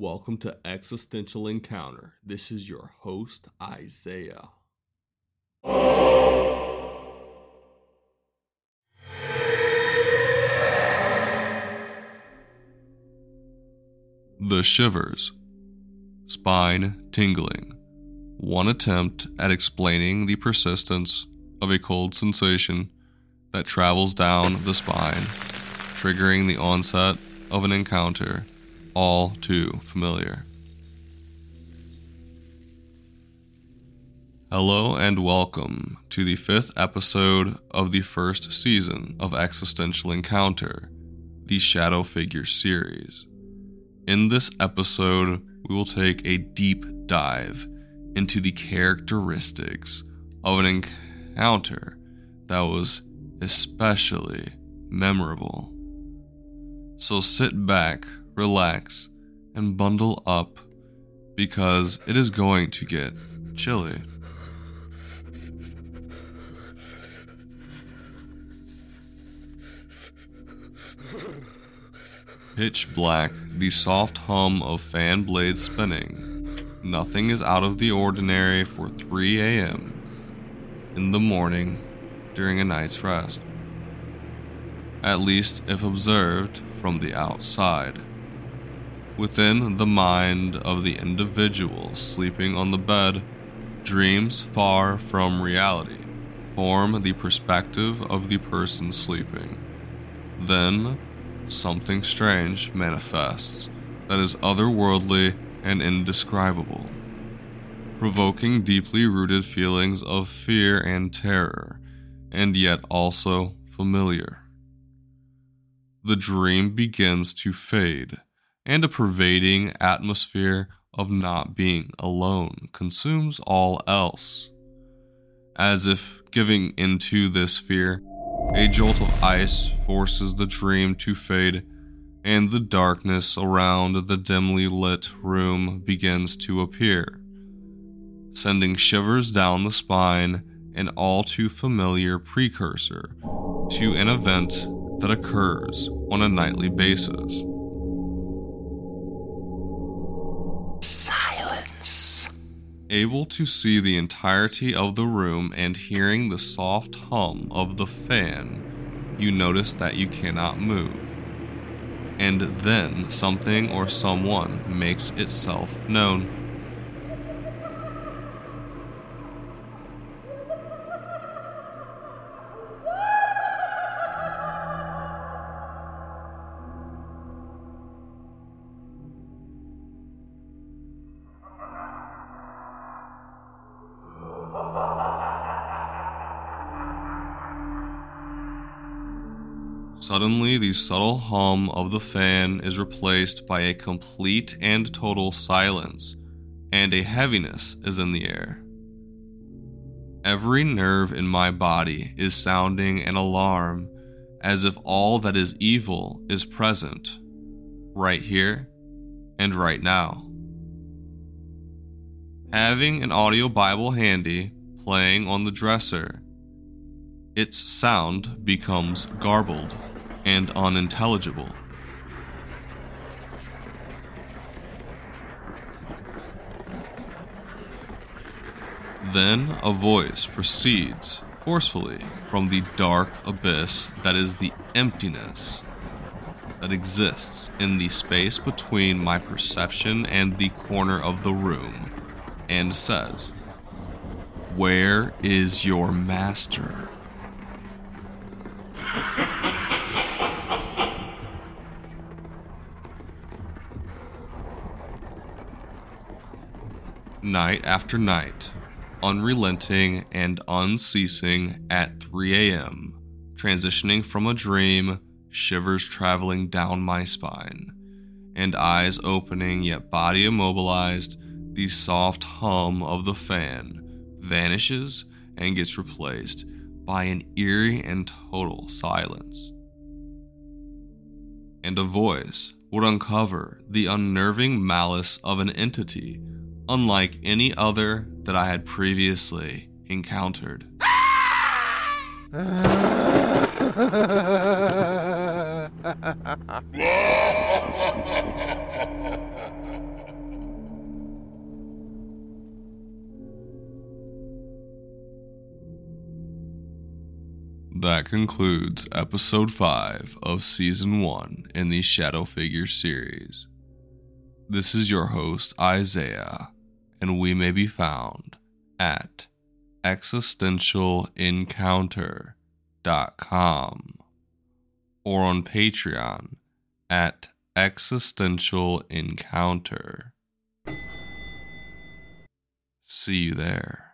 Welcome to Existential Encounter. This is your host, Isaiah. The Shivers. Spine tingling. One attempt at explaining the persistence of a cold sensation that travels down the spine, triggering the onset of an encounter all too familiar. Hello and welcome to the fifth episode of the first season of Existential Encounter, the Shadow Figure series. In this episode, we will take a deep dive into the characteristics of an encounter that was especially memorable. So sit back, relax, and bundle up because it is going to get chilly. Pitch black, the soft hum of fan blades spinning. Nothing is out of the ordinary for 3 a.m. in the morning during a night's rest. At least if observed from the outside. Within the mind of the individual sleeping on the bed, dreams far from reality form the perspective of the person sleeping. Then, something strange manifests that is otherworldly and indescribable, provoking deeply rooted feelings of fear and terror, and yet also familiar. The dream begins to fade, and a pervading atmosphere of not being alone consumes all else. As if giving into this fear, a jolt of ice forces the dream to fade, and the darkness around the dimly lit room begins to appear, sending shivers down the spine, an all too familiar precursor to an event that occurs on a nightly basis. Silence. Able to see the entirety of the room and hearing the soft hum of the fan, you notice that you cannot move. And then something or someone makes itself known. Suddenly, the subtle hum of the fan is replaced by a complete and total silence, and a heaviness is in the air. Every nerve in my body is sounding an alarm as if all that is evil is present, right here and right now. Having an audio Bible handy, playing on the dresser, its sound becomes garbled and unintelligible. Then a voice proceeds forcefully from the dark abyss that is the emptiness that exists in the space between my perception and the corner of the room and says, Where is your master? Night after night, unrelenting and unceasing at 3 a.m., transitioning from a dream, shivers traveling down my spine, and eyes opening yet body immobilized, the soft hum of the fan vanishes and gets replaced by an eerie and total silence. And a voice would uncover the unnerving malice of an entity unlike any other that I had previously encountered. That concludes episode 5 of season 1 in the Shadow Figure series. This is your host, Isaiah, and we may be found at existentialencounter.com or on Patreon at existential encounter. See you there.